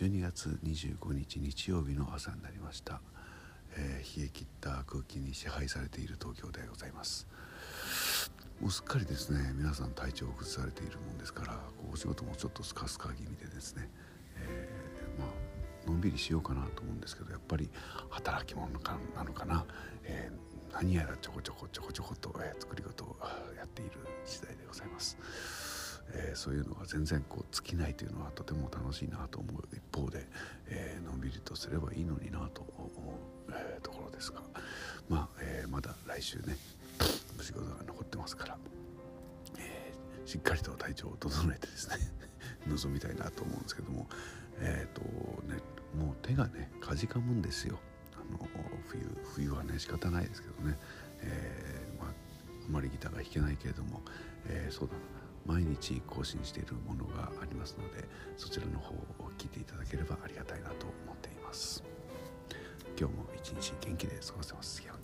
12月25日日曜日の朝になりました、えー、冷え切った空気に支配されている東京でございますもうすっかりですね皆さん体調を崩されているもんですからお仕事もちょっとスカスカ気味でですね、えー、まあのんびりしようかなと思うんですけどやっぱり働き者なのかな、えー、何やらちょこちょこちょこちょこと、えー、作り事をやっている。えー、そういうのが全然こう尽きないというのはとても楽しいなと思う一方で、えー、のんびりとすればいいのになと思う、えー、ところですがまあ、えまだ来週ねお仕事が残ってますから、えしっかりと体調を整えてですね 臨みたいなと思うんですけどもえっ、とねもう手がねかじかむんですよ。あの冬冬はね仕方ないですけどね、えまあ、あまりギターが弾けないけれども、えそうだな。毎日更新しているものがありますのでそちらの方を聞いていただければありがたいなと思っています。今日も一日元気で過ごせますよ